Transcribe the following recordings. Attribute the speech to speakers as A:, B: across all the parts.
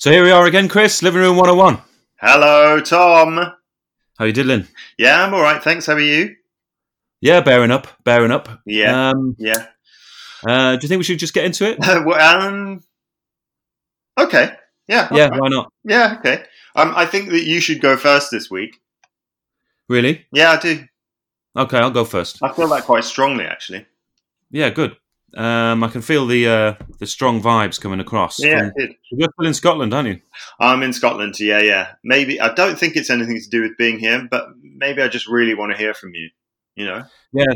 A: So here we are again, Chris, Living Room 101.
B: Hello, Tom.
A: How you diddling?
B: Yeah, I'm all right. Thanks. How are you?
A: Yeah, bearing up, bearing up.
B: Yeah.
A: Um,
B: Yeah.
A: uh, do you think we should just get into it?
B: well, um. Okay. Yeah.
A: Yeah,
B: okay.
A: why not?
B: Yeah. Okay. Um, I think that you should go first this week.
A: Really?
B: Yeah, I do.
A: Okay, I'll go first.
B: I feel that quite strongly, actually.
A: Yeah, good. Um, I can feel the uh, the strong vibes coming across.
B: Yeah,
A: from- You're still in Scotland, aren't you?
B: I'm in Scotland. Yeah, yeah. Maybe I don't think it's anything to do with being here, but maybe I just really want to hear from you. You know? Yeah.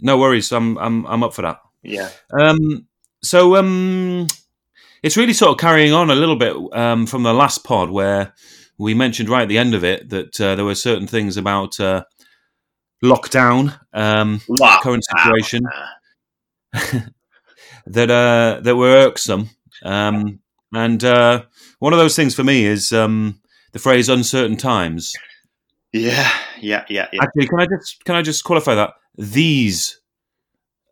A: No worries. I'm I'm I'm up for that.
B: Yeah.
A: Um, so um, it's really sort of carrying on a little bit um, from the last pod where we mentioned right at the end of it that uh, there were certain things about uh, lockdown, um,
B: Lockdown.
A: current situation that uh, that were irksome. Um, and uh, one of those things for me is um, the phrase "uncertain times."
B: Yeah. Yeah. Yeah. Yeah.
A: Actually, can I just can I just qualify that these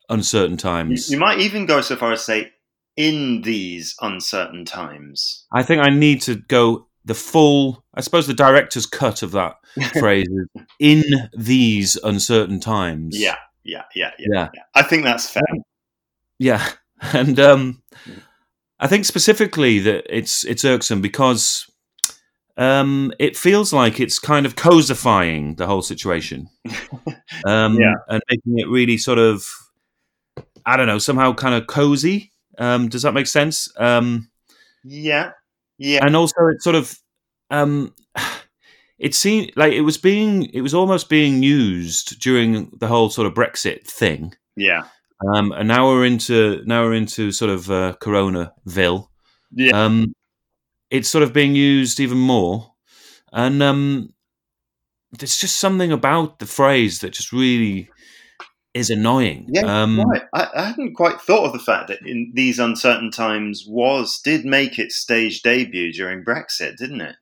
A: uncertain times?
B: you might even go so far as say, in these uncertain times.
A: I think I need to go the full. I suppose the director's cut of that phrase is in these uncertain times.
B: Yeah. Yeah. Yeah. Yeah.
A: yeah,
B: I think that's fair.
A: yeah, and um, I think specifically that it's it's irksome because um, it feels like it's kind of cosifying the whole situation, um,
B: Yeah.
A: and making it really sort of I don't know somehow kind of cozy. Um, does that make sense? Um,
B: Yeah. Yeah.
A: and also it sort of um it seemed like it was being it was almost being used during the whole sort of brexit thing
B: Yeah.
A: Um and now we're into now we're into sort of uh coronaville
B: Yeah.
A: um it's sort of being used even more and um there's just something about the phrase that just really is annoying
B: Yeah,
A: um
B: Right. I, I hadn't quite thought of the fact that in these uncertain times was did make its stage debut during Brexit, didn't it?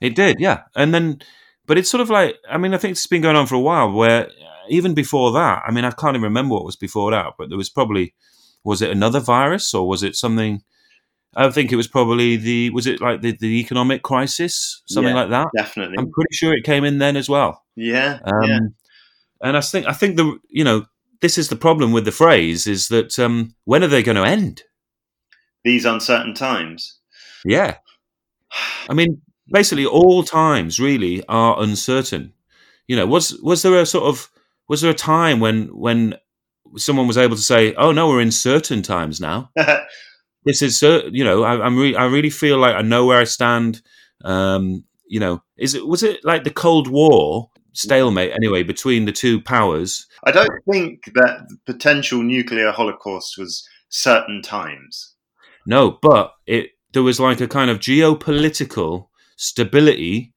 A: It did, yeah. And then, but it's sort of like, I mean, I think it's been going on for a while where even before that, I mean, I can't even remember what was before that, but there was probably, was it another virus or was it something? I think it was probably the, was it like the, the economic crisis, something
B: Yeah.
A: like that?
B: Definitely.
A: I'm pretty sure it came in then as well.
B: yeah.
A: Um,
B: yeah.
A: And I think, I think the, you know, this is the problem with the phrase is that um, when are they going to end?
B: These uncertain times.
A: Yeah. I mean, basically, all times really are uncertain. You know, was was there a sort of was there a time when when someone was able to say, "Oh no, we're in certain times now. This is you know, I, I'm re- I really feel like I know where I stand." Um, you know, is it was it like the Cold War stalemate anyway between the two powers?
B: I don't think that the potential nuclear holocaust was certain times.
A: No, but it there was like a kind of geopolitical stability,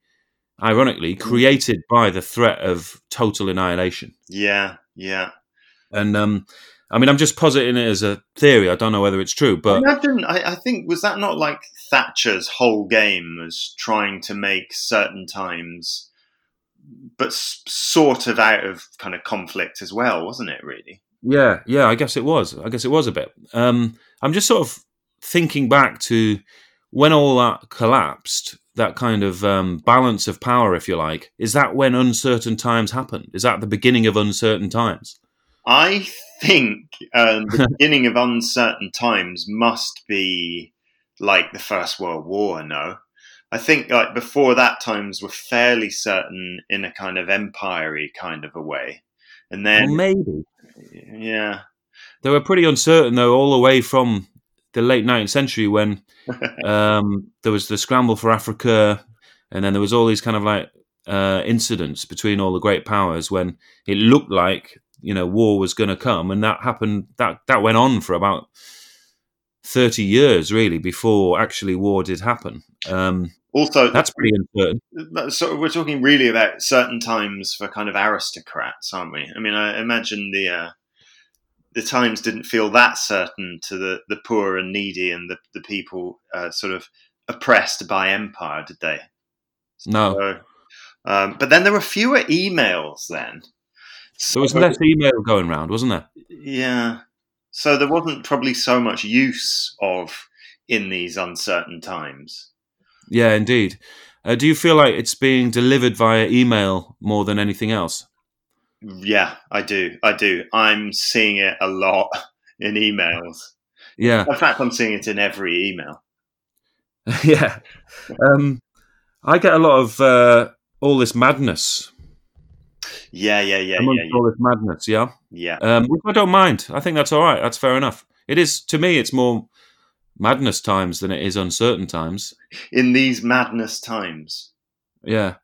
A: ironically, created by the threat of total annihilation.
B: Yeah. Yeah.
A: And um, I mean, I'm just positing it as a theory. I don't know whether it's true, but
B: Imagine, I, I think, was that not like Thatcher's whole game was trying to make certain times, but sort of out of kind of conflict as well, wasn't it, really?
A: yeah, yeah, I guess it was. I guess it was a bit. Um, I'm just sort of thinking back to when all that collapsed. That kind of um, balance of power, if you like, is that when uncertain times happen? Is that the beginning of uncertain times?
B: I think um, the beginning of uncertain times must be like the First World War, no? I think like before that times were fairly certain in a kind of empire kind of a way. And
A: Well,
B: then,
A: maybe.
B: yeah,
A: they were pretty uncertain though all the way from the late 19th century when um, there was the scramble for Africa and then there was all these kind of like uh, incidents between all the great powers when it looked like you know war was going to come and that happened that that went on for about 30 years really before actually war did happen um,
B: also
A: that's pretty uncertain
B: so we're talking really about certain times for kind of aristocrats, aren't we? I mean, I imagine the uh, the times didn't feel that certain to the, the poor and needy and the the people uh, sort of oppressed by empire, did they?
A: no
B: So, um, but then there were fewer emails then.
A: So, there was less email going around wasn't there
B: Yeah. So there wasn't probably so much use of in these uncertain times.
A: Yeah, indeed. Uh, do you feel like it's being delivered via email more than anything else?
B: Yeah, I do. I do. I'm seeing it a lot in emails.
A: Yeah.
B: In fact, I'm seeing it in every email.
A: yeah. Um, I get a lot of uh, all this madness.
B: Yeah, yeah, yeah,
A: amongst
B: yeah, yeah.
A: all this madness. Yeah.
B: yeah.
A: Um, which I don't mind. I think that's all right. That's fair enough. It is to me. It's more madness times than it is uncertain times.
B: In these madness times.
A: Yeah.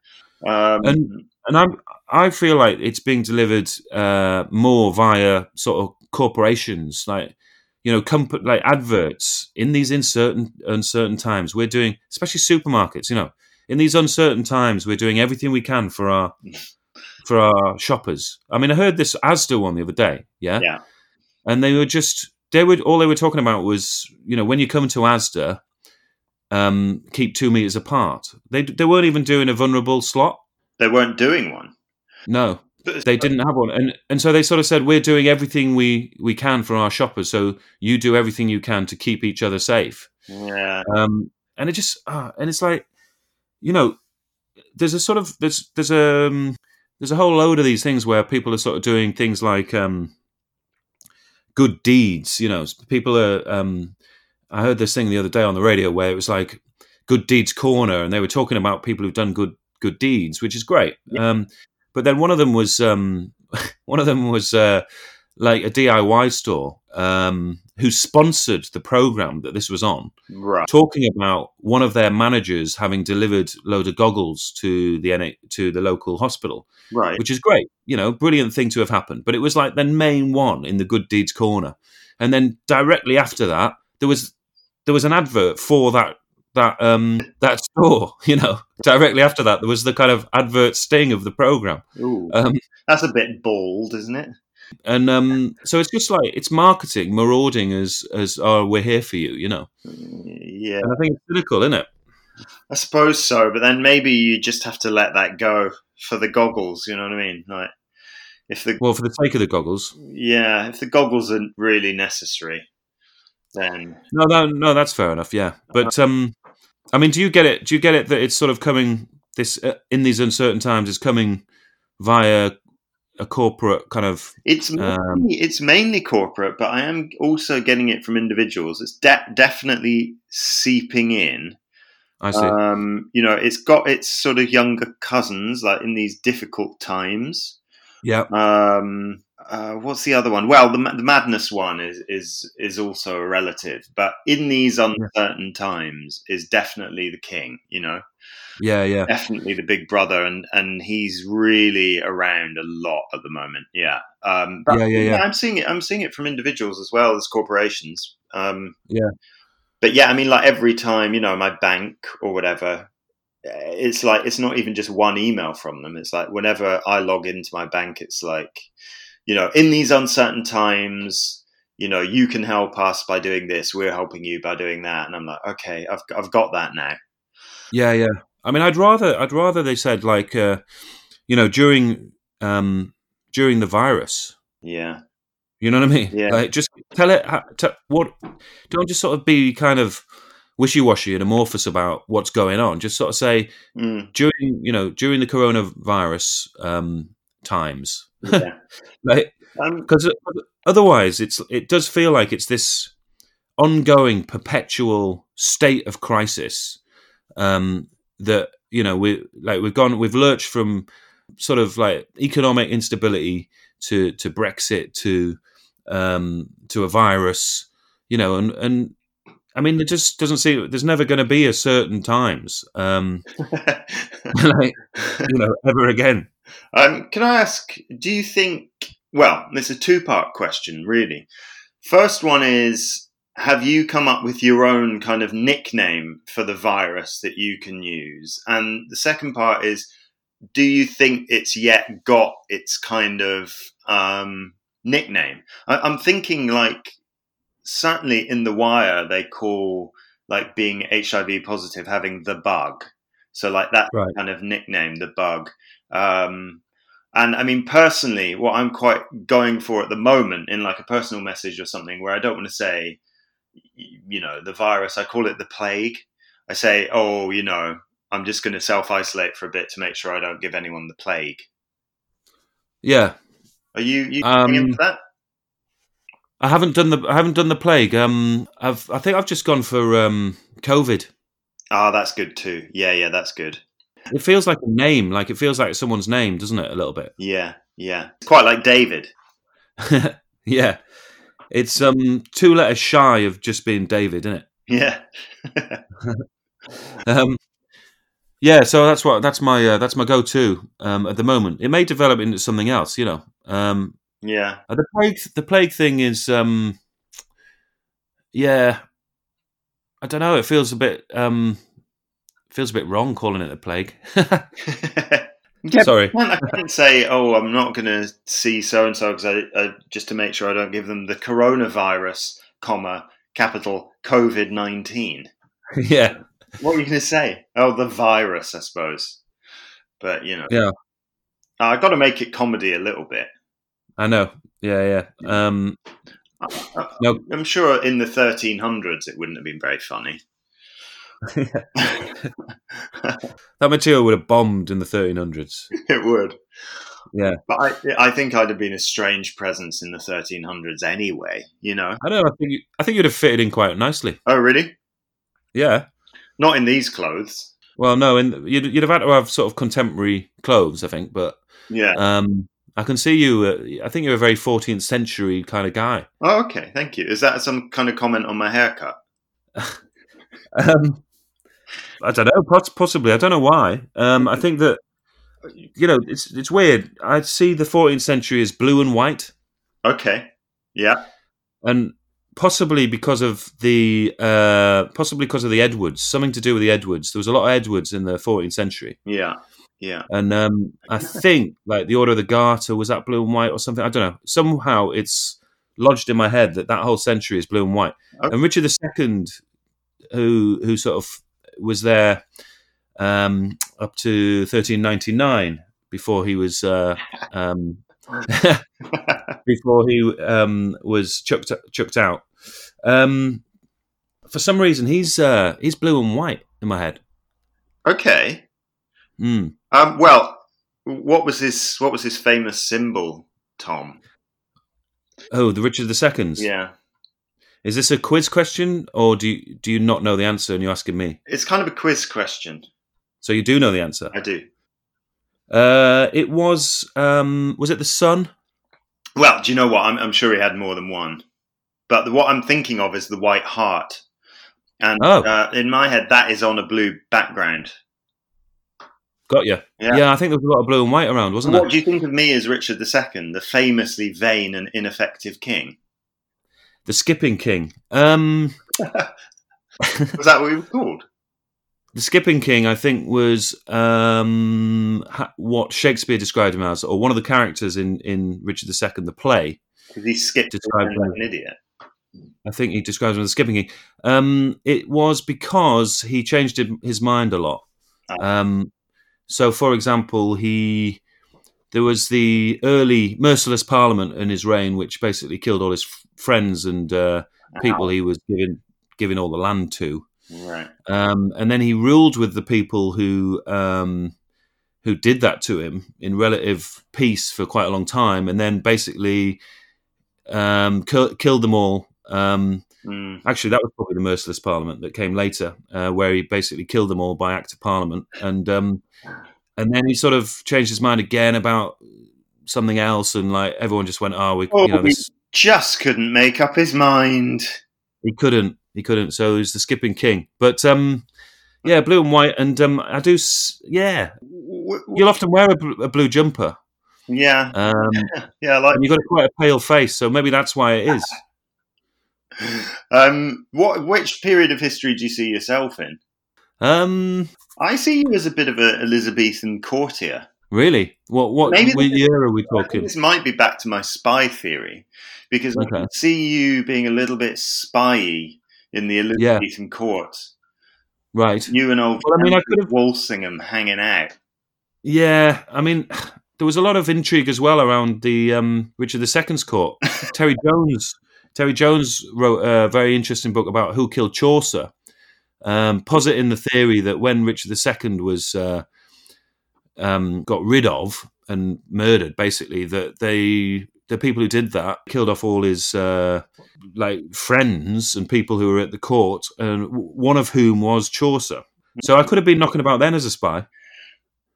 B: Um,
A: And- and I'm I feel like it's being delivered uh, more via sort of corporations, like you know, comp- like adverts in these uncertain uncertain times. We're doing, especially supermarkets, you know, in these uncertain times, we're doing everything we can for our for our shoppers. I mean, I heard this Asda one the other day, yeah,
B: Yeah.
A: and they were just they were all they were talking about was you know when you come to Asda, um, keep two meters apart. They they weren't even doing a vulnerable slot.
B: They weren't doing one.
A: No, they didn't have one, and and so they sort of said we're doing everything we we can for our shoppers, so you do everything you can to keep each other safe.
B: Yeah.
A: Um, and it just uh, and it's like, you know, there's a sort of there's there's a um, there's a whole load of these things where people are sort of doing things like um, good deeds. You know, people are. Um, I heard this thing the other day on the radio where it was like good deeds corner, and they were talking about people who've done good good deeds, which is great. Um, but then one of them was um, one of them was uh, like a DIY store um, who sponsored the program that this was on,
B: Right.
A: talking about one of their managers having delivered load of goggles to the NA, to the local hospital,
B: Right.
A: which is great. You know, brilliant thing to have happened. But it was like the main one in the good deeds corner, and then directly after that, there was there was an advert for that that um that store. You know, directly after that, there was the kind of advert sting of the program.
B: Ooh,
A: Um,
B: that's a bit bold, isn't it?
A: and um, so it's just like it's marketing, marauding as as oh we're here for you, you know.
B: Yeah,
A: And I think it's cynical, isn't it?
B: I suppose so. But then maybe you just have to let that go for the goggles. You know what I mean? Like, if the
A: Well, for the sake of the goggles.
B: yeah, if the goggles aren't really necessary, then
A: No, no, no, that's fair enough. Yeah, but um, I mean, do you get it? Do you get it that it's sort of coming this uh, in these uncertain times? It's coming via a corporate kind of
B: it's
A: Um,
B: mainly, it's mainly corporate. But I am also getting it from individuals. It's de- definitely seeping in.
A: I see.
B: Um, you know, it's got its sort of younger cousins, like in these difficult times.
A: yeah,
B: Um, uh, what's the other one? Well, the, the madness one is is is also a relative, but in these uncertain times, is definitely the king. You know,
A: yeah, yeah,
B: definitely the big brother, and and he's really around a lot at the moment. Yeah, um, but,
A: Yeah, yeah, yeah.
B: I'm seeing it. I'm seeing it from individuals as well as corporations. Um,
A: Yeah.
B: but yeah, I mean, like every time you know, my bank or whatever. eh, It's like it's not even just one email from them. It's like whenever I log into my bank, it's like, you know, in these uncertain times, you know, you can help us by doing this. We're helping you by doing that. And I'm like, okay, I've I've got that now.
A: yeah, yeah. I mean, I'd rather, I'd rather they said like, uh, you know, during um during the virus,
B: Yeah,
A: You know what I mean?
B: Yeah.
A: Like, just tell it t- what. Don't just sort of be kind of wishy-washy and amorphous about what's going on. Just sort of say
B: Mm,
A: during you know during the coronavirus um, times,
B: yeah.
A: like
B: um,
A: because otherwise it's it does feel like it's this ongoing perpetual state of crisis um, that you know we like we've gone we've lurched from sort of like economic instability to to Brexit to um, to a virus you know and and I mean it just doesn't seem there's never going to be a certain times um, like you know ever again
B: um, can I ask? Do you think? Well, it's a two-part question, really. First one is: Have you come up with your own kind of nickname for the virus that you can use? And the second part is: Do you think it's yet got its kind of um, nickname? I, I'm thinking like certainly in the wire they call like being HIV positive having the bug. So like that
A: Right.
B: kind of nickname, the bug. Um, and I mean, personally, what I'm quite going for at the moment in like a personal message or something where I don't want to say, you know, the virus. I call it the plague. I say, oh, you know, I'm just going to self isolate for a bit to make sure I don't give anyone the plague.
A: Yeah.
B: Are you you
A: Um,
B: into that?
A: I haven't done the I haven't done the plague. Um, I've I think I've just gone for um COVID.
B: Ah, that's good too. Yeah, yeah, that's good.
A: It feels like a name, like it feels like someone's name, doesn't it? A little bit.
B: Yeah, yeah. It's quite like David.
A: yeah, it's um two letters shy of just being David, isn't it?
B: Yeah.
A: Um, yeah, so that's what that's my uh, that's my go-to um, at the moment. It may develop into something else, you know. Um,
B: yeah.
A: uh, the plague the plague thing is, um, yeah, I don't know. It feels a bit um, feels a bit wrong calling it a plague.
B: Yeah,
A: Sorry.
B: I can't, say, oh, I'm not going to see so and so because I, I just to make sure I don't give them the coronavirus, comma capital COVID nineteen.
A: yeah,
B: What are you going to say? Oh, the virus, I suppose. But you know,
A: Yeah.
B: I got to make it comedy a little bit.
A: I know. Yeah, yeah. Um,
B: I-
A: No.
B: I'm sure in the 1300s it wouldn't have been very funny.
A: that material would have bombed in the 1300s.
B: it would.
A: Yeah.
B: But I, I think I'd have been a strange presence in the 1300s anyway. You know?
A: I don't know. I think you, I think you'd have fitted in quite nicely.
B: Oh, really?
A: Yeah.
B: Not in these clothes.
A: Well, no, and you'd, you'd have had to have sort of contemporary clothes, I think. But
B: Yeah.
A: um, I can see you. Uh, I think you're a very 14th century kind of guy.
B: Oh, okay. Thank you. Is that some kind of comment on my haircut?
A: Um, I don't know. Possibly, I don't know why. Um, I think that you know it's it's weird. I see the 14th century as blue and white,
B: Okay. Yeah.
A: and possibly because of the uh, possibly because of the Edwards, something to do with the Edwards. There was a lot of Edwards in the 14th century,
B: Yeah. Yeah.
A: and um, I think like the Order of the Garter was that blue and white or something. I don't know. Somehow it's lodged in my head that that whole century is blue and white.
B: Okay.
A: And Richard II, who who sort of was there um, up to 1399 before he was uh, um, before he um, was chucked chucked out. Um, for some reason, he's uh, he's blue and white in my head.
B: Okay.
A: Mm.
B: Um, well, what was his what was his famous symbol, Tom?
A: Oh, the Richard the II's.
B: Yeah.
A: Is this a quiz question, or do you, do you not know the answer and you're asking me?
B: It's kind of a quiz question.
A: So you do know the answer.
B: I do.
A: Uh, it was um, was it the sun?
B: Well, do you know what? I'm, I'm sure he had more than one. But the, what I'm thinking of is the White Hart. And
A: Oh.
B: uh, in my head, that is on a blue background.
A: Got you.
B: Yeah.
A: Yeah. I think there was a lot of blue and white around, wasn't
B: What
A: there?
B: What do you think of me as Richard II, the famously vain and ineffective king?
A: The skipping king. Um,
B: Was that what he was called?
A: the skipping king, I think, was um, ha- what Shakespeare described him as, or one of the characters in in Richard II, the play.
B: Because he skipped
A: Described
B: around like an idiot.
A: I think he describes him as the skipping king. Um, it was because he changed his- mind a lot.
B: Ah.
A: Um, so, for example, he there was the early merciless Parliament in his reign, which basically killed all his f- friends and uh, people he was giving giving all the land to.
B: Right.
A: Um, and then he ruled with the people who um, who did that to him in relative peace for quite a long time, and then basically um, kill, killed them all. Um,
B: Mm.
A: actually, that was probably the merciless Parliament that came later, uh, where he basically killed them all by act of Parliament, and um, and then he sort of changed his mind again about something else, and like everyone just went, "Oh, we,
B: Oh,
A: you know, this,
B: Just couldn't make up his mind.
A: he couldn't, he couldn't." So he's the skipping king, but um, yeah, blue and white, and um, I do, s- yeah, you'll often wear a, a blue jumper.
B: Yeah,
A: Um,
B: yeah, I like.
A: and you've got quite a pale face, so maybe that's why it is.
B: Um, what? Which period of history do you see yourself in?
A: Um,
B: I see you as a bit of an Elizabethan courtier.
A: really? What what,
B: Maybe
A: what
B: this-
A: year are we talking?
B: this might be back to my spy theory, because I
A: Okay.
B: can see you being a little bit spy in the Elizabethan court.
A: Right.
B: You and old
A: Well, I mean, I could have-
B: Walsingham hanging out.
A: Yeah, I mean, there was a lot of intrigue as well around the um, Richard II's court. Terry Jones, Terry Jones wrote a very interesting book about who killed Chaucer, um, positing the theory that when Richard II was uh, um, got rid of and murdered, basically, that they the people who did that killed off all his uh, like friends and people who were at the court, and one of whom was Chaucer. So I could have been knocking about then as a spy.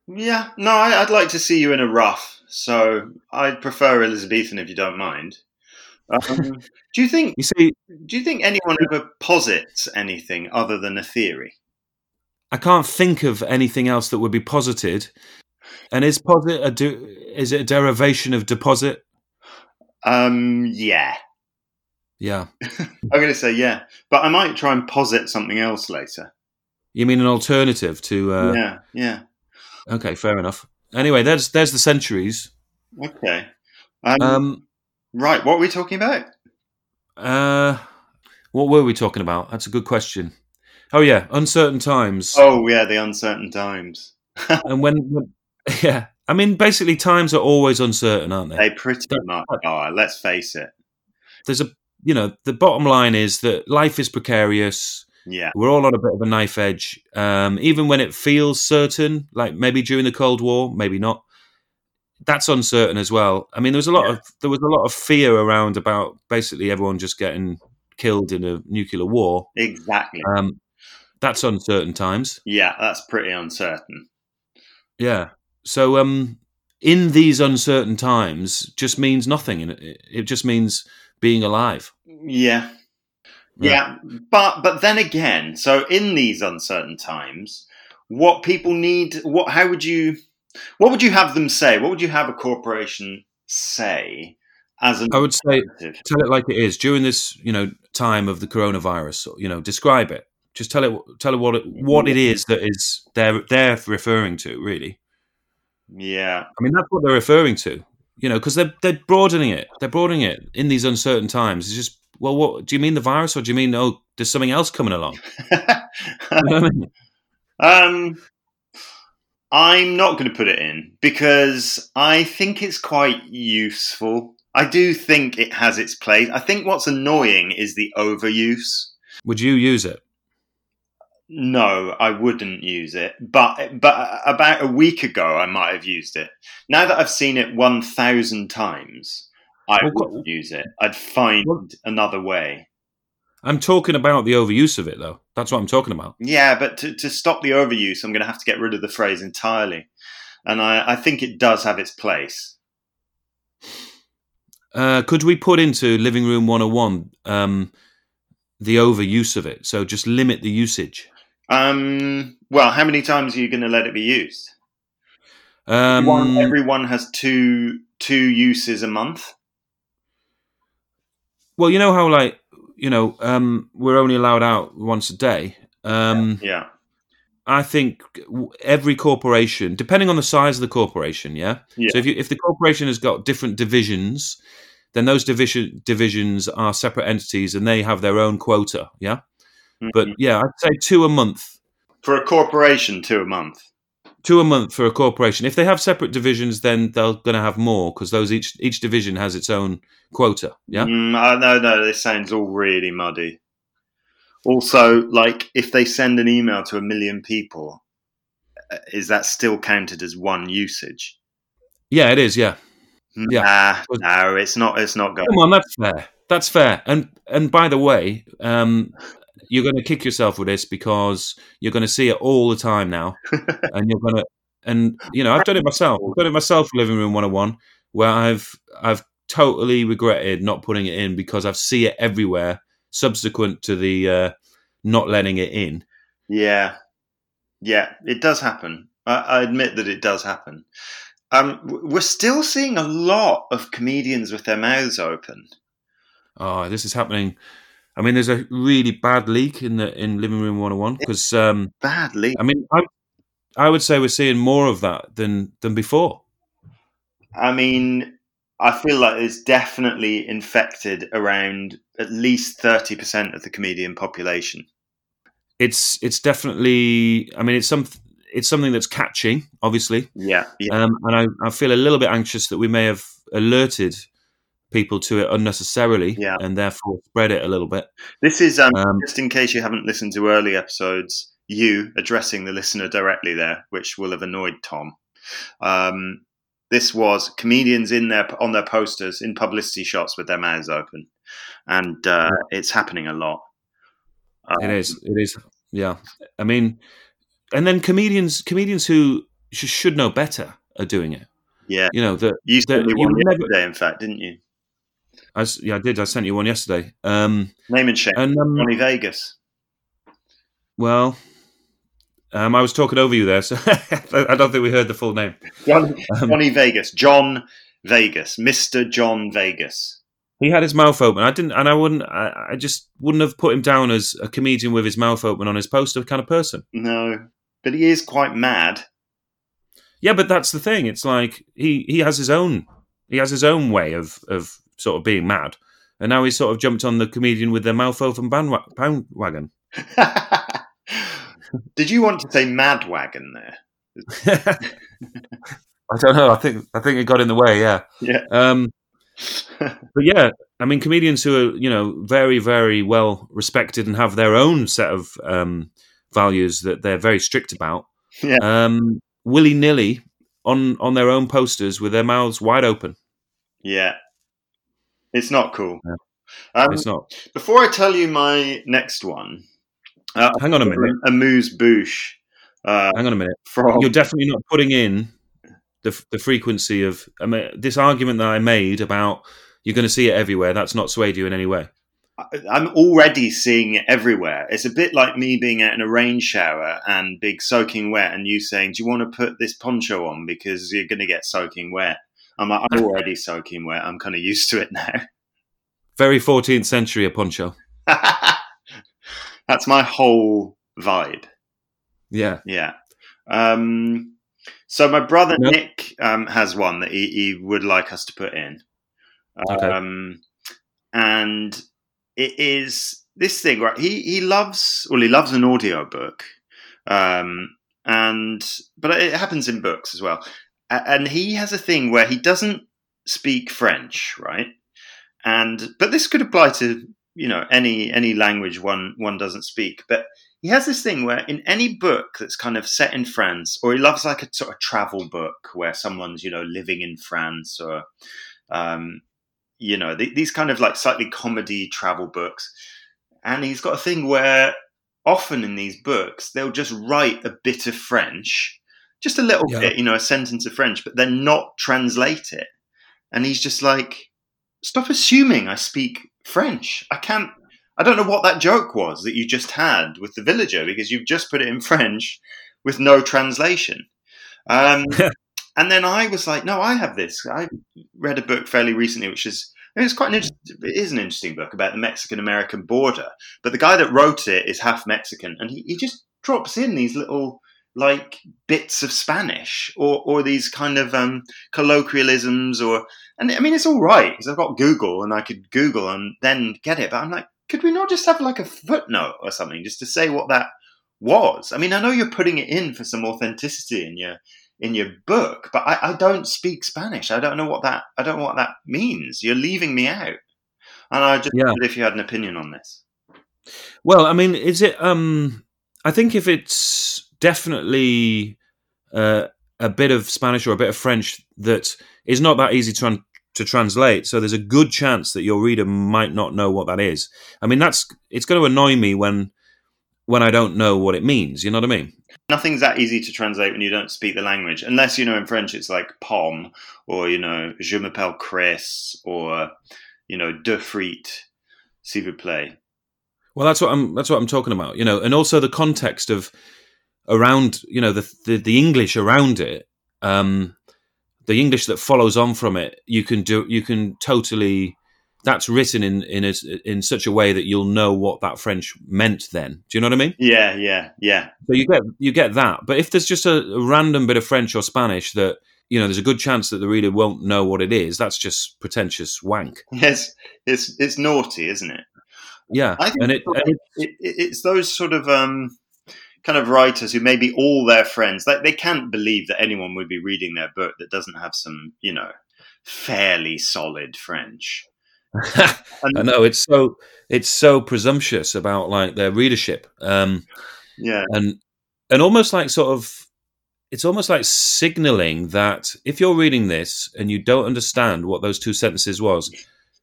B: Yeah, no, I, would like to see you in a ruff. So I'd prefer Elizabethan if you don't mind. Um, do you think?
A: You see,
B: do you think anyone ever posits anything other than a theory?
A: I can't think of anything else that would be posited. And is posit a do, is it a derivation of deposit?
B: Um, yeah.
A: Yeah.
B: I'm going to say yeah, but I might try and posit something else later.
A: You mean an alternative to? Uh...
B: Yeah, yeah.
A: Okay, fair enough. Anyway, there's there's the centuries.
B: Okay. Um, um, right. What were we talking about?
A: Uh, what were we talking about? That's a good question. Oh yeah, uncertain times.
B: Oh yeah, the uncertain times.
A: and when, when, yeah, I mean, basically, times are always uncertain, aren't they?
B: They pretty much are. Let's face it.
A: There's a, you know, the bottom line is that life is precarious.
B: Yeah.
A: We're all on a bit of a knife edge. Um, even when it feels certain, like maybe during the Cold War, maybe not. That's uncertain as well. I mean, there was a lot yeah. of there was a lot of fear around about basically everyone just getting killed in a nuclear war.
B: Exactly.
A: Um, that's uncertain times.
B: Yeah, that's pretty uncertain.
A: Yeah. So, um, in these uncertain times, just means nothing, and it, it just means being alive.
B: Yeah, yeah. But but then again, so in these uncertain times, what people need what how would you what would you have them say? What would you have a corporation say as an
A: I would say tell it like it is. During this, you know, time of the coronavirus, you know, describe it. Just tell it tell it what it what it is that is they're they're referring to, really.
B: Yeah.
A: I mean that's what they're referring to. You know, because they're they're broadening it. They're broadening it in these uncertain times. It's just well, what do you mean the virus, or do you mean oh, there's something else coming along?
B: um, I'm not going to put it in because I think it's quite useful. I do think it has its place. I think what's annoying is the overuse.
A: Would you use it?
B: No, I wouldn't use it. But but about a week ago, I might have used it. Now that I've seen it one thousand times, I well, would use it. I'd find well, another way.
A: I'm talking about the overuse of it, though. That's what I'm talking about.
B: Yeah, but to, to stop the overuse, I'm going to have to get rid of the phrase entirely. And I, I think it does have its place.
A: Uh, could we put into Living Room 101 um, the overuse of it? So just limit the usage.
B: Um, well, how many times are you going to let it be used?
A: Um,
B: One, everyone has two two uses a month.
A: Well, you know how like you know um, we're only allowed out once a day. Um,
B: yeah.
A: I think every corporation, depending on the size of the corporation, yeah.
B: yeah.
A: So if you, if the corporation has got different divisions, then those division divisions are separate entities and they have their own quota, yeah. Mm-hmm. But yeah, I'd say two a month
B: for a corporation. Two a month
A: two a month for a corporation. If they have separate divisions, then they're going to have more because those each each division has its own quota. Yeah.
B: Mm, no, no, this sounds all really muddy. Also, like if they send an email to a million people, uh, is that still counted as one usage?
A: Yeah, it is. Yeah.
B: Yeah. Nah, no, it's not. It's not going.
A: Come on, that's fair. That's fair. And and by the way, um, you're going to kick yourself with this because you're going to see it all the time now, and you're going to. And you know, I've done it myself. I've done it myself. Living room 101, where I've I've totally regretted not putting it in because I've see it everywhere. Subsequent to the uh, not letting it in.
B: Yeah, yeah, it does happen. I, I admit that it does happen. Um, we're still seeing a lot of comedians with their mouths open.
A: Oh, this is happening I mean, there's a really bad leak in the in Living Room 101 because um,
B: bad leak.
A: I mean, I, I would say we're seeing more of that than than before.
B: I mean, I feel like it's definitely infected around at least thirty percent of the comedian population.
A: It's it's definitely. I mean, it's some it's something that's catching, obviously.
B: Yeah. yeah.
A: Um, and I, I feel a little bit anxious that we may have alerted people to it unnecessarily,
B: Yeah.
A: and therefore spread it a little bit.
B: This is um,
A: Um,
B: just in case you haven't listened to early episodes. You addressing the listener directly there, which will have annoyed Tom. Um, this was comedians in their on their posters in publicity shots with their mouths open, and uh, it's happening a lot.
A: It
B: Um,
A: is. It is. Yeah. I mean, and then comedians, comedians who sh- should know better are doing it.
B: Yeah.
A: You know that.
B: You me
A: you would never-
B: yesterday, in fact, didn't you?
A: I, yeah, I did. I sent you one yesterday. Um,
B: Name and shame.
A: and um,
B: Johnny Vegas.
A: well, um, I was talking over you there, so I don't think we heard the full name.
B: John,
A: Um,
B: Johnny Vegas. John Vegas. Mr. John Vegas.
A: he had his mouth open. I didn't, and I wouldn't. I, I just wouldn't have put him down as a comedian with his mouth open on his poster kind of person.
B: No, but he is quite mad.
A: Yeah, but that's the thing. It's like he he has his own he has his own way of of sort of being mad, and now he's sort of jumped on the comedian with their mouth open bandwa- bandwagon.
B: Did you want to say mad wagon there?
A: I don't know. I think I think it got in the way. Yeah.
B: Yeah.
A: Um, but yeah, I mean, comedians who are you know very very well respected and have their own set of um, values that they're very strict about.
B: Yeah.
A: Um, willy nilly on on their own posters with their mouths wide open.
B: Yeah. It's not cool.
A: Yeah.
B: Um,
A: It's not.
B: before I tell you my next one, uh,
A: Hang on a minute.
B: Amuse Bouche uh,
A: Hang on a minute.
B: from
A: You're definitely not putting in the the frequency of I mean, this argument that I made about you're going to see it everywhere. That's not swayed you in any way.
B: I'm already seeing it everywhere. It's a bit like me being out in a rain shower and big soaking wet, and you saying, "Do you want to put this poncho on because you're going to get soaking wet?" I'm I'm already soaking wet. I'm kind of used to it now.
A: Very 14th century a poncho.
B: That's my whole vibe.
A: Yeah.
B: Yeah. Um, so my brother. Nick um, has one that he, he would like us to put in.
A: Okay.
B: Um, and it is this thing, right? He he loves well, he loves an audio book. Um, and but it happens in books as well. And he has a thing where he doesn't speak French, right? And but this could apply to you know any any language one one doesn't speak. But he has this thing where in any book that's kind of set in France, or he loves like a sort of travel book where someone's you know living in France, or um, you know th- these kind of like slightly comedy travel books. And he's got a thing where often in these books they'll just write a bit of French, just a little
A: Yeah.
B: bit, you know, a sentence of French, but then not translate it. And he's just like, stop assuming I speak French. I can't. I don't know what that joke was that you just had with the villager because you've just put it in French with no translation. Um, and then I was like, no, I have this. I read a book fairly recently, which is it's quite an interesting. It is an interesting book about the Mexican American border. But the guy that wrote it is half Mexican, and he, he just drops in these little like bits of Spanish or or these kind of um, colloquialisms or and I mean it's all right because I've got Google and I could Google and then get it. But I'm like, could we not just have like a footnote or something just to say what that was? I mean, I know you're putting it in for some authenticity in your in your book, but I, I don't speak Spanish. I don't know what that I don't know what that means. You're leaving me out. And I just
A: Yeah.
B: wondered if you had an opinion on this.
A: Well, I mean, is it? Um, I think if it's definitely uh, a bit of Spanish or a bit of French that is not that easy to tran- to translate, so there's a good chance that your reader might not know what that is. I mean, that's it's going to annoy me when when I don't know what it means. You know what I mean?
B: Nothing's that easy to translate when you don't speak the language, unless you know in French it's like pomme or you know je m'appelle Chris or you know de frites, s'il vous plaît.
A: Well, that's what I'm. That's what I'm talking about. You know, and also the context of around. You know, the the, the English around it. Um, the English that follows on from it. You can do. You can totally. That's written in in a, in such a way that you'll know what that French meant. Then, do you know what I mean?
B: Yeah, yeah, yeah.
A: So you get you get that. But if there's just a, a random bit of French or Spanish that you know, there's a good chance that the reader won't know what it is. That's just pretentious wank.
B: Yes, it's it's naughty, isn't it?
A: Yeah,
B: I think
A: and it, and it
B: it, it, it's those sort of um, kind of writers who maybe all their friends like they can't believe that anyone would be reading their book that doesn't have some you know fairly solid French.
A: I know it's so it's so presumptuous about like their readership, um,
B: Yeah,
A: and and almost like sort of it's almost like signaling that if you're reading this and you don't understand what those two sentences was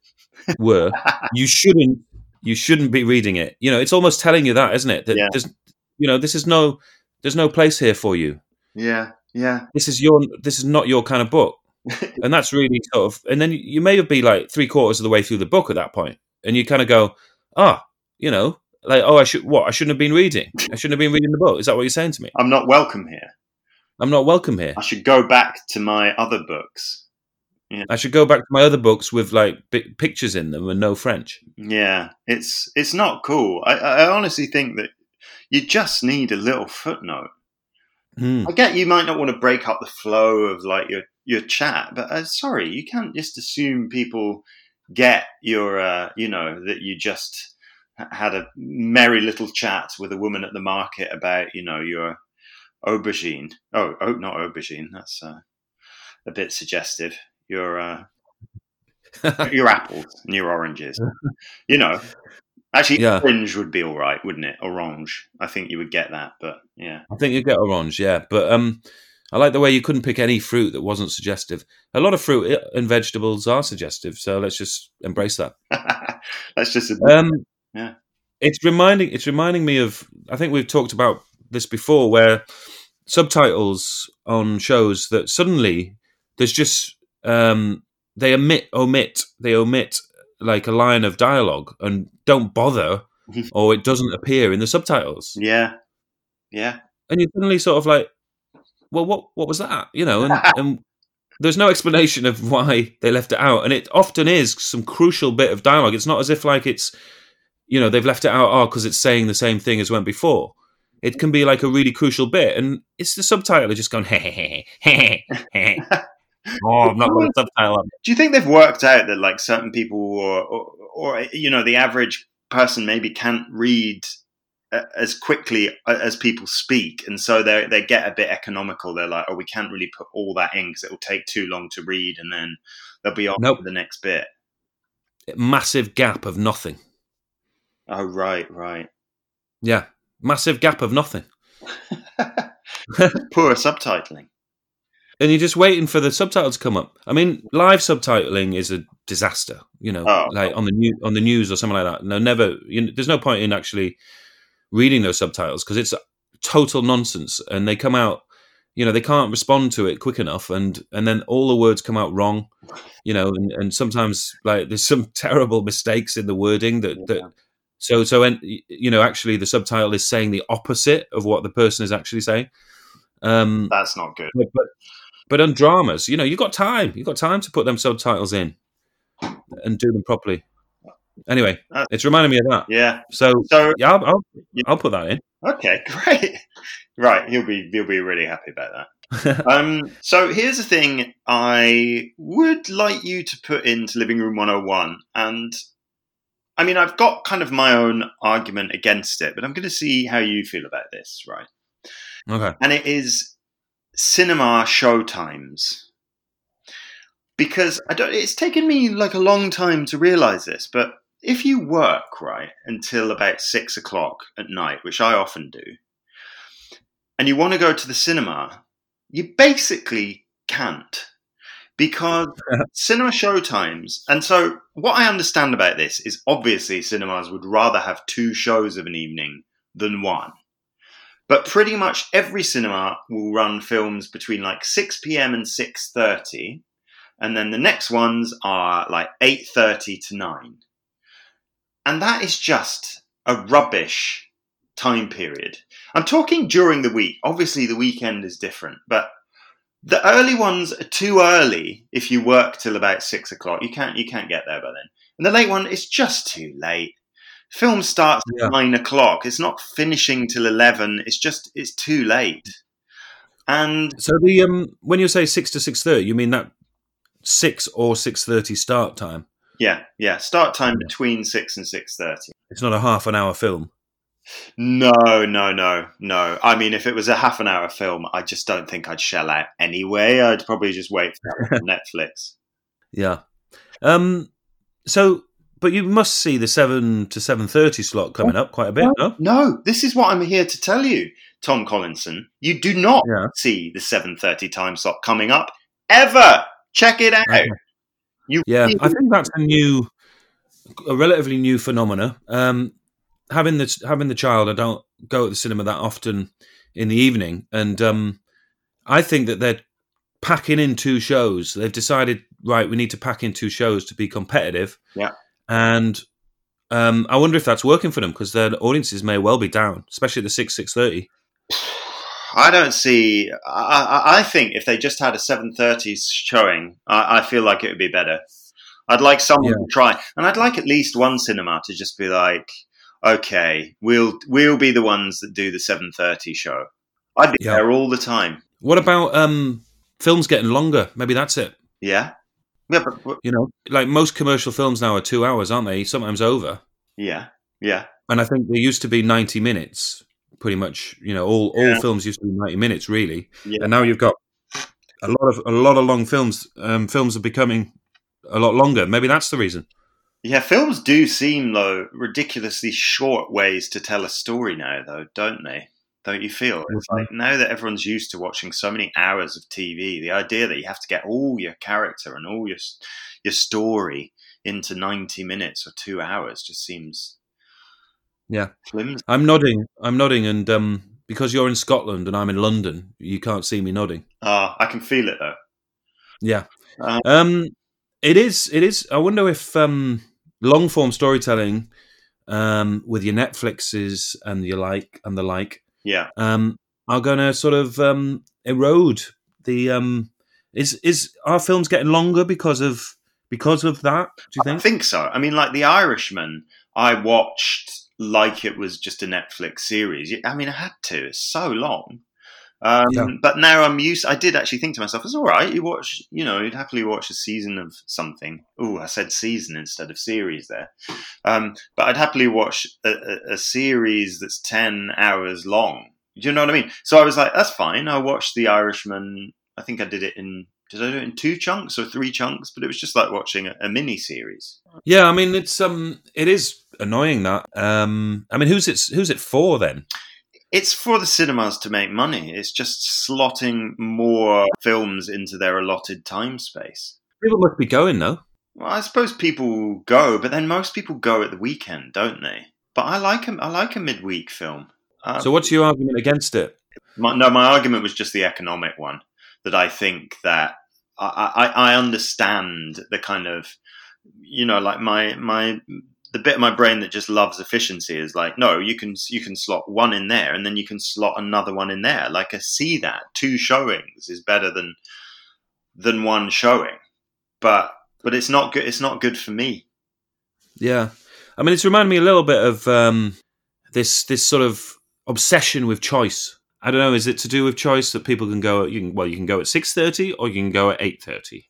A: were, you shouldn't you shouldn't be reading it. You know, it's almost telling you that, isn't it? That
B: Yeah.
A: there's you know this is no there's no place here for you.
B: yeah, yeah.
A: This is your this is not your kind of book. and that's really sort of and then you may be like three quarters of the way through the book at that point and you kind of go ah you know like oh i should what i shouldn't have been reading i shouldn't have been reading the book is that what you're saying to me
B: I'm not welcome here.
A: i'm not welcome here
B: I should go back to my other books.
A: i should go back to my other books with like bi- pictures in them and no french
B: Yeah, it's it's not cool. I, I honestly think that you just need a little footnote.
A: Hmm.
B: I get you might not want to break up the flow of like your your chat, but uh, sorry, you can't just assume people get your uh, you know that you just had a merry little chat with a woman at the market about you know your aubergine. Oh, oh, not aubergine. That's uh, a bit suggestive. Your uh, your apples and your oranges. You know, actually,
A: Yeah.
B: orange would be all right, wouldn't it? Orange. I think you would get that, but yeah.
A: i think you'd get orange yeah but um i like the way you couldn't pick any fruit that wasn't suggestive a lot of fruit uh, and vegetables are suggestive so let's just embrace that
B: That's just
A: Um,
B: Yeah.
A: It's reminding. It's reminding me of. I think we've talked about this before, where subtitles on shows that suddenly there's just um, they omit omit they omit like a line of dialogue and don't bother, or it doesn't appear in the subtitles,
B: yeah, yeah.
A: and you're suddenly sort of like, well, what what was that? You know, and, and there's no explanation of why they left it out, and it often is some crucial bit of dialogue. It's not as if like it's you know they've left it out oh because it's saying the same thing as went before it can be like a really crucial bit and it's the subtitle just going hey hey hey hey oh i'm not going to subtitle
B: Do you think they've worked out that like certain people, or, or, or you know, the average person maybe can't read uh, as quickly uh, as people speak, and so they they get a bit economical. They're like, oh, we can't really put all that in because it will take too long to read, and then they'll be on
A: Nope.
B: the next bit.
A: massive gap of nothing
B: Oh, right, right.
A: yeah massive gap of nothing
B: Poor subtitling.
A: And you're just waiting for the subtitles to come up. I mean live subtitling is a disaster you know
B: Oh.
A: like on the new on the news or something like that. No never you know, there's no point in actually reading those subtitles because it's total nonsense. And they come out you know they can't respond to it quick enough. And and then all the words come out wrong you know and, and sometimes like there's some terrible mistakes in the wording that, that so so and you know actually the subtitle is saying the opposite of what the person is actually saying. Um
B: That's not good.
A: but, but but on dramas, you know, you've got time. You've got time to put them subtitles in and do them properly. Anyway,
B: Uh,
A: it's reminding me of that.
B: Yeah.
A: So
B: So
A: yeah, I'll, I'll, I'll put that in.
B: okay, great. Right, he'll be he'll be really happy about that. um, so here's the thing I would like you to put into Living Room 101. And I mean, I've got kind of my own argument against it, but I'm going to see how you feel about this, right?
A: okay.
B: And it is cinema show times. Because I don't, it's taken me like a long time to realize this, but if you work, right, until about six o'clock at night, which I often do, and you want to go to the cinema, you basically can't because cinema show times. And so, what I understand about this is obviously cinemas would rather have two shows of an evening than one. But pretty much every cinema will run films between like 6 p.m. and 6:30, and then the next ones are like 8:30 to 9. And that is just a rubbish time period. I'm talking during the week. Obviously, the weekend is different, but the early ones are too early if you work till about six o'clock. You can't you can't get there by then. And the late one is just too late. Film starts
A: Yeah.
B: at nine o'clock. It's not finishing till eleven. It's just it's too late. And
A: So the um, when you say six to six thirty, you mean that six or six thirty start time?
B: yeah, yeah, start time
A: Yeah.
B: between six and six thirty.
A: It's not a half an hour film.
B: No, no, no, no. I mean, if it was a half an hour film, I just don't think I'd shell out anyway. I'd probably just wait for Netflix.
A: Yeah. Um. So, but you must see the seven to seven thirty slot coming up quite a bit. No.
B: No, this is what I'm here to tell you, Tom Collinson. You do not
A: Yeah.
B: see the 7:30 time slot coming up ever. Check it out.
A: Okay.
B: You
A: Yeah,
B: really-
A: I think that's a new, a relatively new phenomena. Um, having the having the child, I don't go to the cinema that often in the evening, and um, I think that they're packing in two shows. They've decided, right, we need to pack in two shows to be competitive.
B: Yeah.
A: And um, I wonder if that's working for them because their audiences may well be down, especially the six six thirty.
B: I don't see. I, I, I think if they just had a 7:30 showing, I, I feel like it would be better. I'd like someone
A: Yeah.
B: to try, and I'd like at least one cinema to just be like, "Okay, we'll we'll be the ones that do the 7:30 show." I'd be
A: Yeah.
B: there all the time.
A: What about um, films getting longer? Maybe that's it.
B: Yeah, yeah, but, but-
A: You know, like most commercial films now are two hours, aren't they? Sometimes over.
B: yeah, yeah.
A: And I think they used to be ninety minutes, pretty much. You know, all
B: Yeah.
A: all films used to be ninety minutes, really.
B: Yeah.
A: And now you've got a lot of a lot of long films. Um, films are becoming a lot longer. Maybe that's the reason.
B: Yeah, films do seem though ridiculously short ways to tell a story now, though, don't they? Don't you feel? It's like now that everyone's used to watching so many hours of TV, the idea that you have to get all your character and all your your story into ninety minutes or two hours just seems
A: Yeah.
B: flimsy.
A: I'm nodding. I'm nodding, and um, because you're in Scotland and I'm in London, you can't see me nodding.
B: Ah, I can feel it though.
A: Yeah.
B: Uh,
A: Um, it is. It is. I wonder if um, long form storytelling, um, with your Netflixes and your like and the like,
B: yeah,
A: um, are going to sort of um, erode the. Um, is is our films getting longer because of because of that? Do you think?
B: I
A: think?
B: think so. I mean, like The Irishman, I watched like it was just a Netflix series. I mean, I had to. It's so long. Um,
A: Yeah.
B: But now I'm used. I did actually think to myself, "It's all right. You watch, you know, you'd happily watch a season of something." Oh, I said season instead of series there. Um, but I'd happily watch a, a, a series that's ten hours long. Do you know what I mean? So I was like, "That's fine. I watched The Irishman. I think I did it in." Did I do it in two chunks or three chunks? But it was just like watching a, a mini series.
A: Yeah, I mean it's um it is annoying that. Um, I mean who's it who's it for then?
B: It's for the cinemas to make money. It's just slotting more films into their allotted time space.
A: People must be going though.
B: Well, I suppose people go, but then most people go at the weekend, don't they? But I like a, I like a midweek film. Uh,
A: So what's your argument against it?
B: my, no, my argument was just the economic one. That I think that I, I, I understand the kind of, you know, like my my the bit of my brain that just loves efficiency is like, no, you can you can slot one in there, and then you can slot another one in there. Like I see that two showings is better than than one showing, but but it's not good. It's not good for me.
A: Yeah, I mean, it's reminded me a little bit of um, this this sort of obsession with choice. I don't know. Is it to do with choice that people can go? You can well, you can go at six thirty or you can go at eight thirty.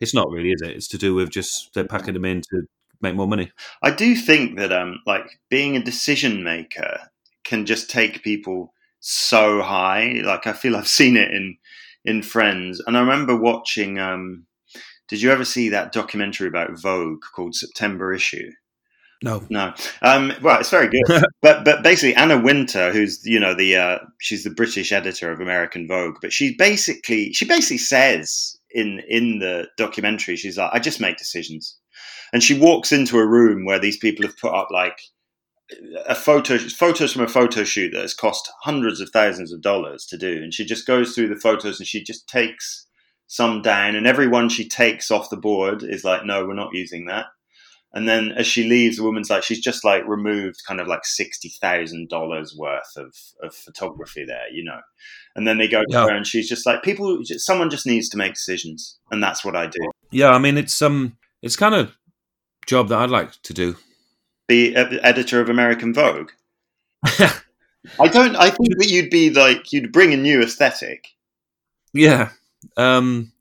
A: It's not really, is it? It's to do with just they're packing them in to make more money.
B: I do think that um like being a decision maker can just take people so high. Like I feel I've seen it in in Friends, and I remember watching. um Did you ever see that documentary about Vogue called September Issue?
A: No.
B: No. Um, well, it's very good, but but basically Anna Wintour, who's you know the uh, she's the British editor of American Vogue, but she basically she basically says in in the documentary she's like I just make decisions, and she walks into a room where these people have put up like a photo photos from a photo shoot that has cost hundreds of thousands of dollars to do, and she just goes through the photos and she just takes some down, and every one she takes off the board is like no, we're not using that. And then as she leaves, the woman's like, she's just like removed kind of like $60,000 worth of, of photography there, you know. And then they go to
A: Yeah.
B: her and she's just like, people, someone just needs to make decisions. And that's what I do.
A: Yeah, I mean, it's um, it's kind of job that I'd like to do.
B: Be ed- editor of American Vogue. I don't, I think that you'd be like, you'd bring a new aesthetic.
A: Yeah. Um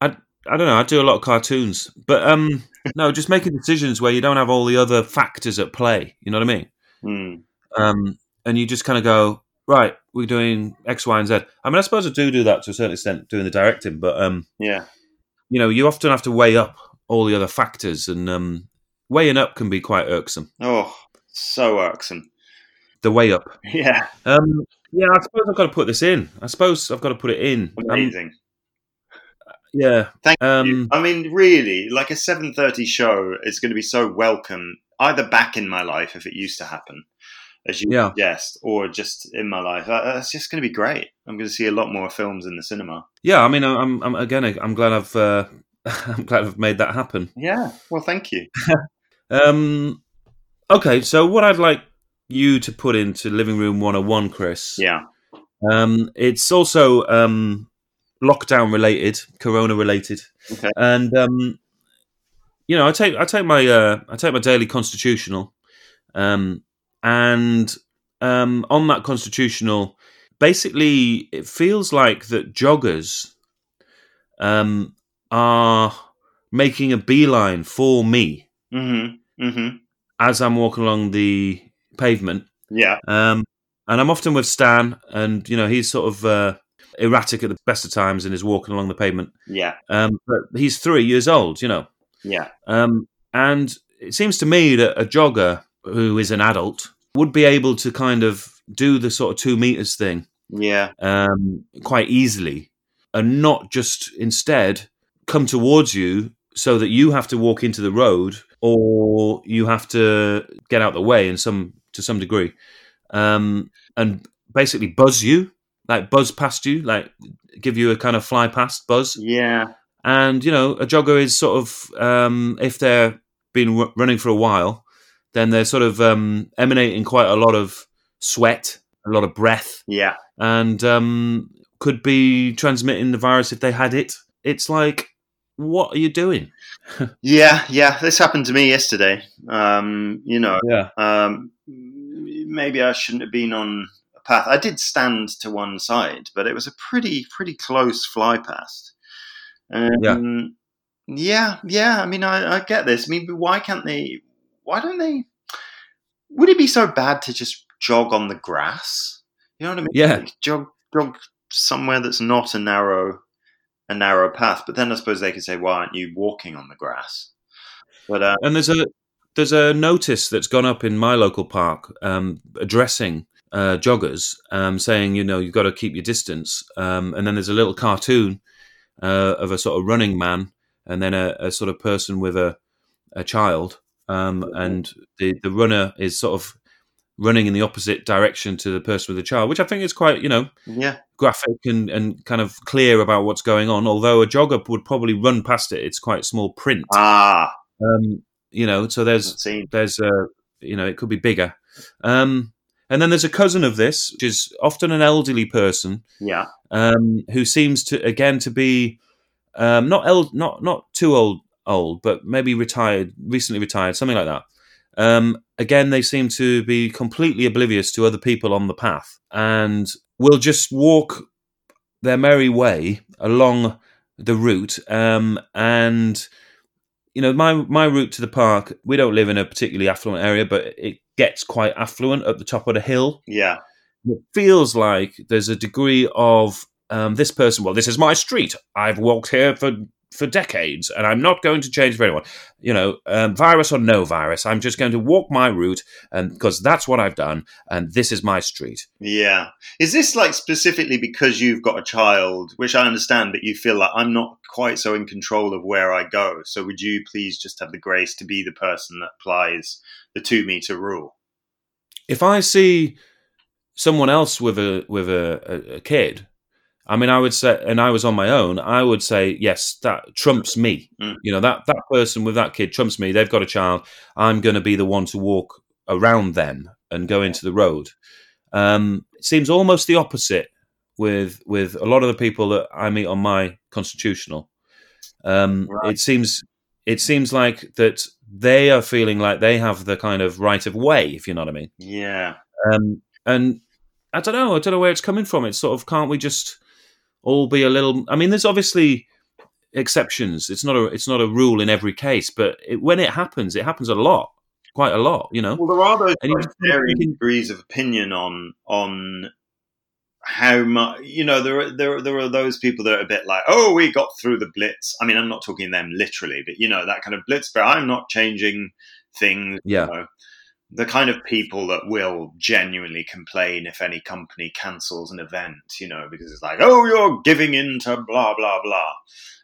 A: I I don't know, I do a lot of cartoons. But um no, just making decisions where you don't have all the other factors at play, you know what I mean?
B: Hmm.
A: Um and you just kind of go, right, we're doing X, Y, and Z. I mean, I suppose I do do that to a certain extent, doing the directing, but um
B: Yeah.
A: you know, you often have to weigh up all the other factors, and um, weighing up can be quite irksome.
B: Oh, so irksome.
A: The weigh up.
B: Yeah,
A: Um, yeah, I suppose I've got to put this in. I suppose I've got to put it in. Um,
B: amazing.
A: yeah.
B: Thank you.
A: Um,
B: I mean, really, like a seven thirty show is going to be so welcome, either back in my life if it used to happen, as you
A: Yeah.
B: suggest, or just in my life. Uh, It's just going to be great. I'm going to see a lot more films in the cinema.
A: yeah. I mean, I'm, I'm again. I'm glad I've. Uh, I'm glad I've made that happen.
B: Yeah. Well, thank you.
A: Um, okay, so what I'd like you to put into Living Room 101, Chris.
B: Yeah.
A: Um, it's also um, lockdown related, Corona related,
B: Okay.
A: and um, you know, I take I take my uh, I take my daily constitutional, um, and um, on that constitutional, basically, it feels like that joggers um, are making a beeline for me
B: Mm-hmm. Mm-hmm.
A: as I'm walking along the pavement.
B: Yeah.
A: Um, and I'm often with Stan, and you know he's sort of uh, erratic at the best of times and is walking along the pavement.
B: Yeah.
A: Um, but he's three years old, you know.
B: Yeah.
A: Um, and it seems to me that a jogger who is an adult would be able to kind of do the sort of two meters thing
B: Yeah.
A: um, quite easily, and not just instead come towards you so that you have to walk into the road or you have to get out the way in some to some degree, um, and basically buzz you, like buzz past you, like give you a kind of fly past buzz.
B: Yeah.
A: And you know, a jogger is sort of um, if they're been running for a while, then they're sort of um, emanating quite a lot of sweat, a lot of breath,
B: Yeah.
A: and um, could be transmitting the virus if they had it. It's like, what are you doing?
B: Yeah. Yeah. This happened to me yesterday. Um, you know,
A: Yeah,
B: um, maybe I shouldn't have been on a path. I did stand to one side, but it was a pretty, pretty close fly past. Um, yeah, yeah. I mean, I, I get this. I mean, why can't they? Why don't they? Would it be so bad to just jog on the grass? You know what I mean?
A: Yeah.
B: Like, jog, jog somewhere that's not a narrow, a narrow path. But then I suppose they could say, "Why aren't you walking on the grass?" But uh,
A: and there's a there's a notice that's gone up in my local park um, addressing uh, joggers, um, saying you know you've got to keep your distance. Um, and then there's a little cartoon uh, of a sort of running man, and then a, a sort of person with a a child, um, and the the runner is sort of running in the opposite direction to the person with the child, which I think is quite you know
B: yeah,
A: graphic and, and kind of clear about what's going on. Although a jogger would probably run past it, it's quite small print.
B: ah,
A: Um, you know, so there's there's a you know it could be bigger. Um, and then there's a cousin of this, which is often an elderly person
B: Yeah,
A: um, who seems to again to be um, not el- not not too old old, but maybe retired, recently retired, something like that. Um, again, they seem to be completely oblivious to other people on the path and will just walk their merry way along the route. Um, and you know, my my route to the park. We don't live in a particularly affluent area, but it gets quite affluent at the top of the hill
B: yeah,
A: it feels like there's a degree of um, this person. Well, this is my street. I've walked here for for decades, and I'm not going to change for anyone. You know, um, virus or no virus, I'm just going to walk my route, and because that's what I've done, and this is my street.
B: yeah. Is this like specifically because you've got a child, which I understand, but you feel like I'm not quite so in control of where I go? So would you please just have the grace to be the person that applies the two meter rule?
A: If I see someone else with a with a, a, a kid, I mean, I would say, and I was on my own, I would say, yes, that trumps me.
B: Mm.
A: You know, that that person with that kid trumps me. They've got a child. I'm going to be the one to walk around them and go into the road. Um, it seems almost the opposite with with a lot of the people that I meet on my constitutional. Um,
B: Right.
A: It seems it seems like that they are feeling like they have the kind of right of way, if you know what I mean.
B: Yeah,
A: Um, and I don't know. I don't know where it's coming from. It's sort of can't we just all be a little? I mean, there's obviously exceptions. It's not a it's not a rule in every case, but it, when it happens, it happens a lot, quite a lot. You know.
B: Well, there are those
A: And you
B: like,
A: just keep
B: varying degrees of opinion on on how much you know there are, there there are those people that are a bit like oh we got through the blitz i mean i'm not talking them literally but you know that kind of blitz but i'm not changing things
A: Yeah.
B: you know. The kind of people that will genuinely complain if any company cancels an event you know because it's like oh you're giving in to blah blah blah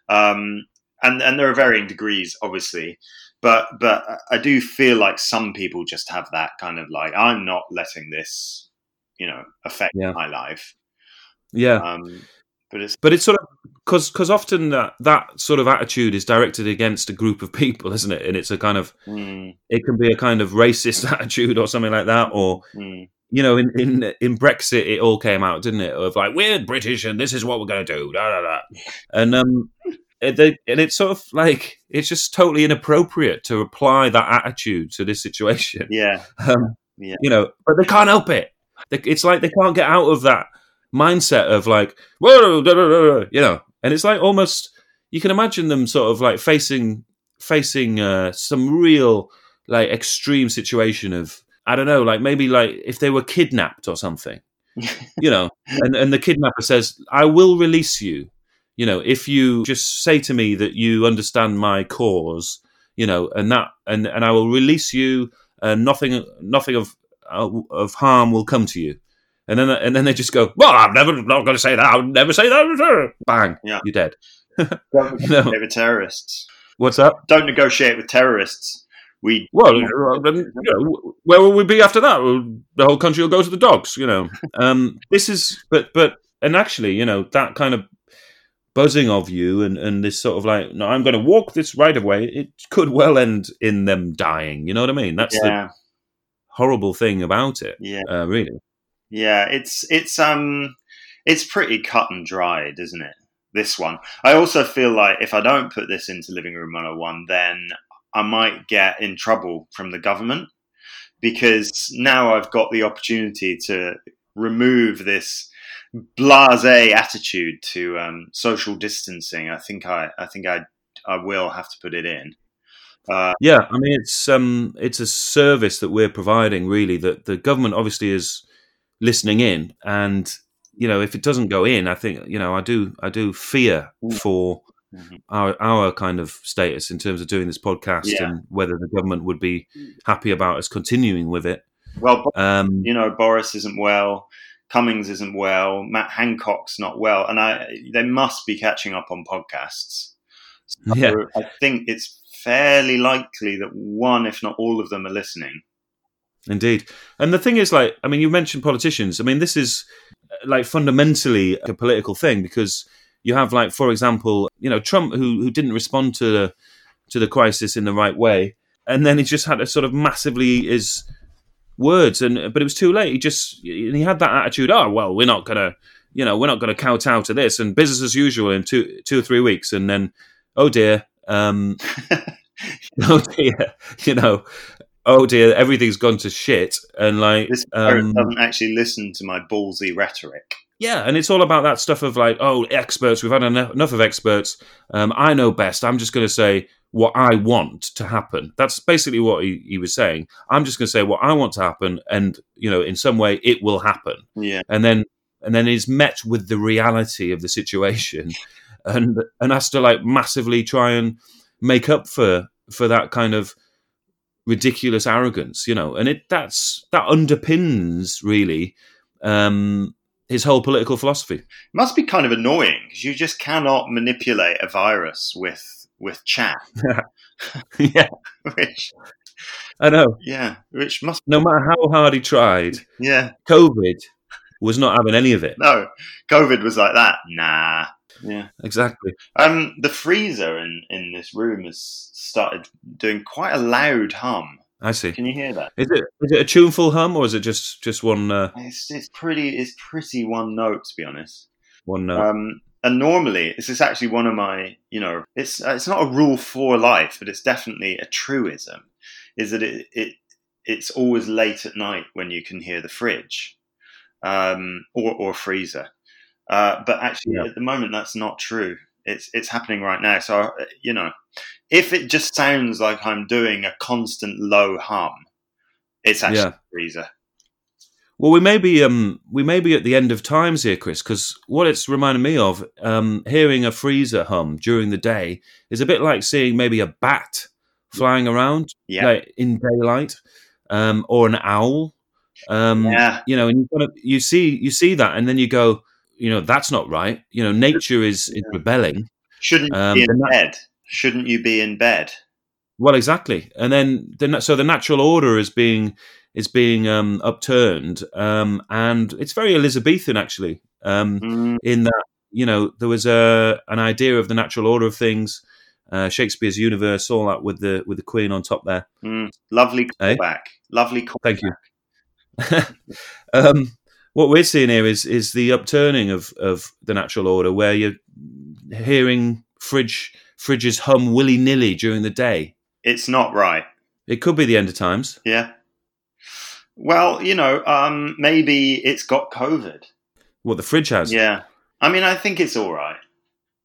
B: um and and there are varying degrees obviously but but i do feel like some people just have that kind of like i'm not letting this you know affect
A: Yeah.
B: my life
A: Yeah.
B: um, but it's
A: But it's sort of because because often that that sort of attitude is directed against a group of people, isn't it? And it's a kind of
B: mm,
A: it can be a kind of racist attitude or something like that, or
B: mm,
A: you know, in in in Brexit, it all came out, didn't it? Of like we're British and this is what we're going to do, da da da, and um, and they, and it's sort of like it's just totally inappropriate to apply that attitude to this situation.
B: yeah
A: Um,
B: Yeah.
A: You know, but they can't help it. It's like they can't get out of that mindset of like, whoa, da, da, da, you know, and it's like almost you can imagine them sort of like facing facing uh, some real like extreme situation of I don't know, like maybe like if they were kidnapped or something, you know, and and the kidnapper says, "I will release you." You know, if you just say to me that you understand my cause, you know, and that, and and I will release you, and nothing, nothing of of harm will come to you. And then and then they just go, well, I'm never not going to say that. I'll never say that. Bang,
B: Yeah.
A: you're dead.
B: don't
A: You know,
B: negotiate with terrorists
A: what's up?
B: don't negotiate with terrorists we
A: Well, you know, where will we be after that? The whole country will go to the dogs. You know, um, this is, but but and actually, you know, that kind of buzzing of you and and this sort of like, no, I'm going to walk this right of way. It could well end in them dying. You know what I mean? That's the horrible thing about it.
B: yeah
A: Uh, really.
B: Yeah, it's it's um it's pretty cut and dried, isn't it? This one. I also feel like if I don't put this into Living Room 101, then I might get in trouble from the government because now I've got the opportunity to remove this blasé attitude to um, social distancing. I think I I think I I will have to put it in. Uh,
A: Yeah, I mean it's um it's a service that we're providing really that the government obviously is listening in and you know if it doesn't go in I think you know I do I do fear
B: Mm.
A: for
B: Mhm.
A: our our kind of status in terms of doing this podcast
B: Yeah.
A: and whether the government would be happy about us continuing with it.
B: well,
A: Um
B: you know, Boris isn't well, Cummings isn't well, Matt Hancock's not well, and I they must be catching up on podcasts. So
A: Yeah.
B: I think it's fairly likely that one, if not all of them, are listening.
A: Indeed. And the thing is, like, I mean, you mentioned politicians. I mean, this is uh, like fundamentally a political thing because you have, like, for example, you know, Trump who who didn't respond to the to the crisis in the right way, and then he just had to sort of massively his words, and but it was too late. He just and he had that attitude. Oh well, we're not gonna, you know, we're not gonna kowtow to this, and business as usual in two two or three weeks, and then oh dear, um, oh dear, you know, oh dear, everything's gone to shit, and like,
B: this
A: um,
B: doesn't actually listen to my ballsy rhetoric.
A: yeah, and it's all about that stuff of like, oh, experts. We've had enough, enough of experts. Um, I know best. I'm just going to say what I want to happen. That's basically what he, he was saying. I'm just going to say what I want to happen, and you know, in some way, it will happen.
B: Yeah,
A: And then, and then he's met with the reality of the situation, and and has to like massively try and make up for for that kind of ridiculous arrogance, you know. And it that's that underpins really um, his whole political philosophy.
B: it must be kind of annoying because you just cannot manipulate a virus with with chat.
A: yeah,
B: Which,
A: I know.
B: yeah, which must,
A: No matter how hard he tried,
B: yeah,
A: COVID was not having any of it.
B: no, COVID was like that. Nah, yeah.
A: Exactly.
B: Um, the freezer in in this room has started doing quite a loud hum.
A: I see.
B: Can you hear that?
A: Is it is it a tuneful hum or is it just just one uh,
B: It's it's pretty it's pretty one note to be honest.
A: one note?
B: Um, and normally this is actually one of my you know it's it's not a rule for life, but it's definitely a truism. Is that it it it's always late at night when you can hear the fridge, um, or or freezer. Uh, but actually,
A: Yeah.
B: at the moment, that's not true. It's it's happening right now. So uh, you know, if it just sounds like I'm doing a constant low hum, it's actually
A: Yeah.
B: a freezer.
A: Well, we may be um, we may be at the end of times here, Chris, because what it's reminded me of, um, hearing a freezer hum during the day is a bit like seeing maybe a bat flying around
B: Yeah.
A: like, in daylight, um, or an owl. Um,
B: Yeah.
A: You know, and you, kind of, you see you see that, and then you go, you know, that's not right. You know, nature is, is rebelling.
B: Shouldn't you
A: Um,
B: be in bed? Shouldn't you be in bed?
A: Well, exactly, and then the so the natural order is being is being um, upturned, um, and it's very Elizabethan actually. Um,
B: Mm,
A: in that you know there was a an idea of the natural order of things, uh, Shakespeare's universe, all that with the with the Queen on top there.
B: mm. Lovely
A: Eh?
B: Lovely call.
A: Thank you. um, what we're seeing here is is the upturning of of the natural order, where you're hearing fridge fridges hum willy nilly during the day.
B: It's not right.
A: It could be the end of times.
B: Yeah. Well, you know, um, maybe it's got COVID.
A: What the fridge has.
B: Yeah. I mean, I think it's all right.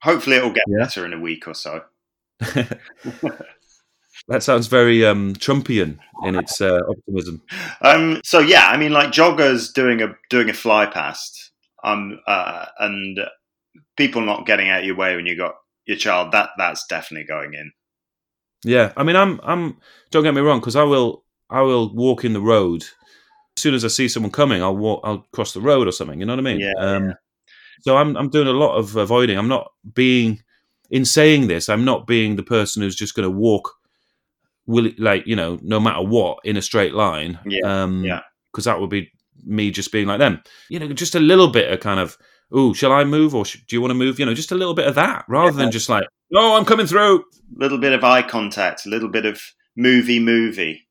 B: Hopefully, it'll get
A: Yeah.
B: better in a week or so.
A: that sounds very um, Trumpian in its uh, optimism.
B: Um, so yeah, I mean, like joggers doing a doing a fly past, um, uh, and people not getting out of your way when you got your child. That that's definitely going in.
A: Yeah, I mean, I'm, I'm. Don't get me wrong, because I will, I will walk in the road. As soon as I see someone coming, I'll walk, I'll cross the road or something. You know what I mean?
B: Yeah,
A: Um, So I'm, I'm doing a lot of avoiding. I'm not being, in saying this, I'm not being the person who's just going to walk, will it, like you know, no matter what, in a straight line.
B: Yeah,
A: Um,
B: yeah.
A: Because that would be me just being like them. You know, just a little bit of kind of, oh, shall I move or sh- do you want to move? You know, just a little bit of that, rather than just like, oh, I'm coming through.
B: a little bit of eye contact, a little bit of movie, movie.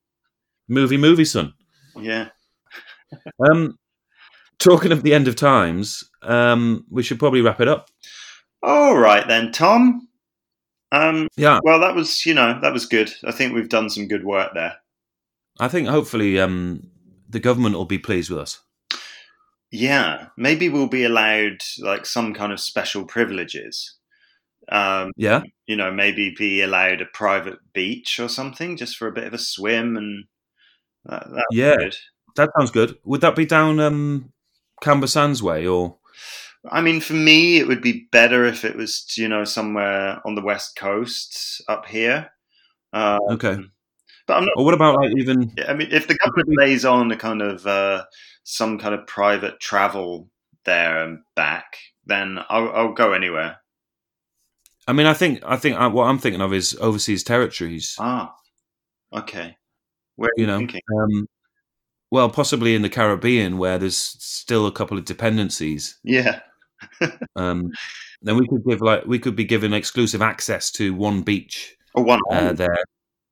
A: Movie, movie, son.
B: Yeah.
A: Um, talking of the end of times, um, we should probably wrap it up.
B: All right then, Tom. Um,
A: Yeah,
B: well, that was you know that was good. I think we've done some good work there.
A: I think hopefully um, the government will be pleased with us.
B: Yeah, maybe we'll be allowed like some kind of special privileges. Um,
A: Yeah,
B: you know, maybe be allowed a private beach or something just for a bit of a swim and that, that's
A: Yeah.
B: good.
A: that sounds good. Would that be down um, Camber Sands way or?
B: I mean, for me, it would be better if it was, you know, somewhere on the west coast up here. Um,
A: Okay.
B: But I'm not.
A: Or what about like even?
B: I mean, if the government lays on a kind of uh, some kind of private travel there and back, then I'll, I'll go anywhere.
A: I mean, I think I think uh, what I'm thinking of is overseas territories.
B: Ah, okay. Where are
A: You
B: you
A: know,
B: thinking?
A: um, well, possibly in the Caribbean where there's still a couple of dependencies.
B: Yeah,
A: Um, then we could give like we could be given exclusive access to one beach
B: or one.
A: uh, there.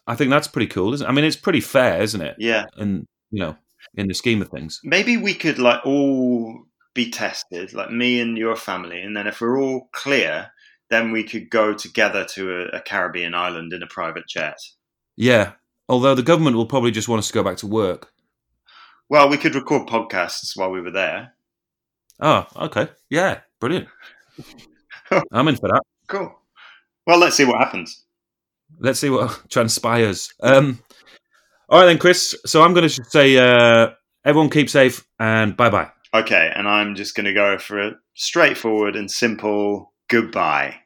A: I think that's pretty cool, isn't it? I mean, it's pretty fair, isn't it?
B: yeah,
A: And you know, in the scheme of things,
B: maybe we could like all be tested, like me and your family, and then if we're all clear, then we could go together to a, a Caribbean island in a private jet.
A: yeah. Although the government will probably just want us to go back to work.
B: Well, we could record podcasts while we were there.
A: Oh, okay, yeah, brilliant. I'm in for that.
B: Cool. Well, let's see what happens.
A: Let's see what transpires. Um, all right then, Chris. So I'm going to say, uh, everyone keep safe and bye bye.
B: Okay, and I'm just going to go for a straightforward and simple goodbye.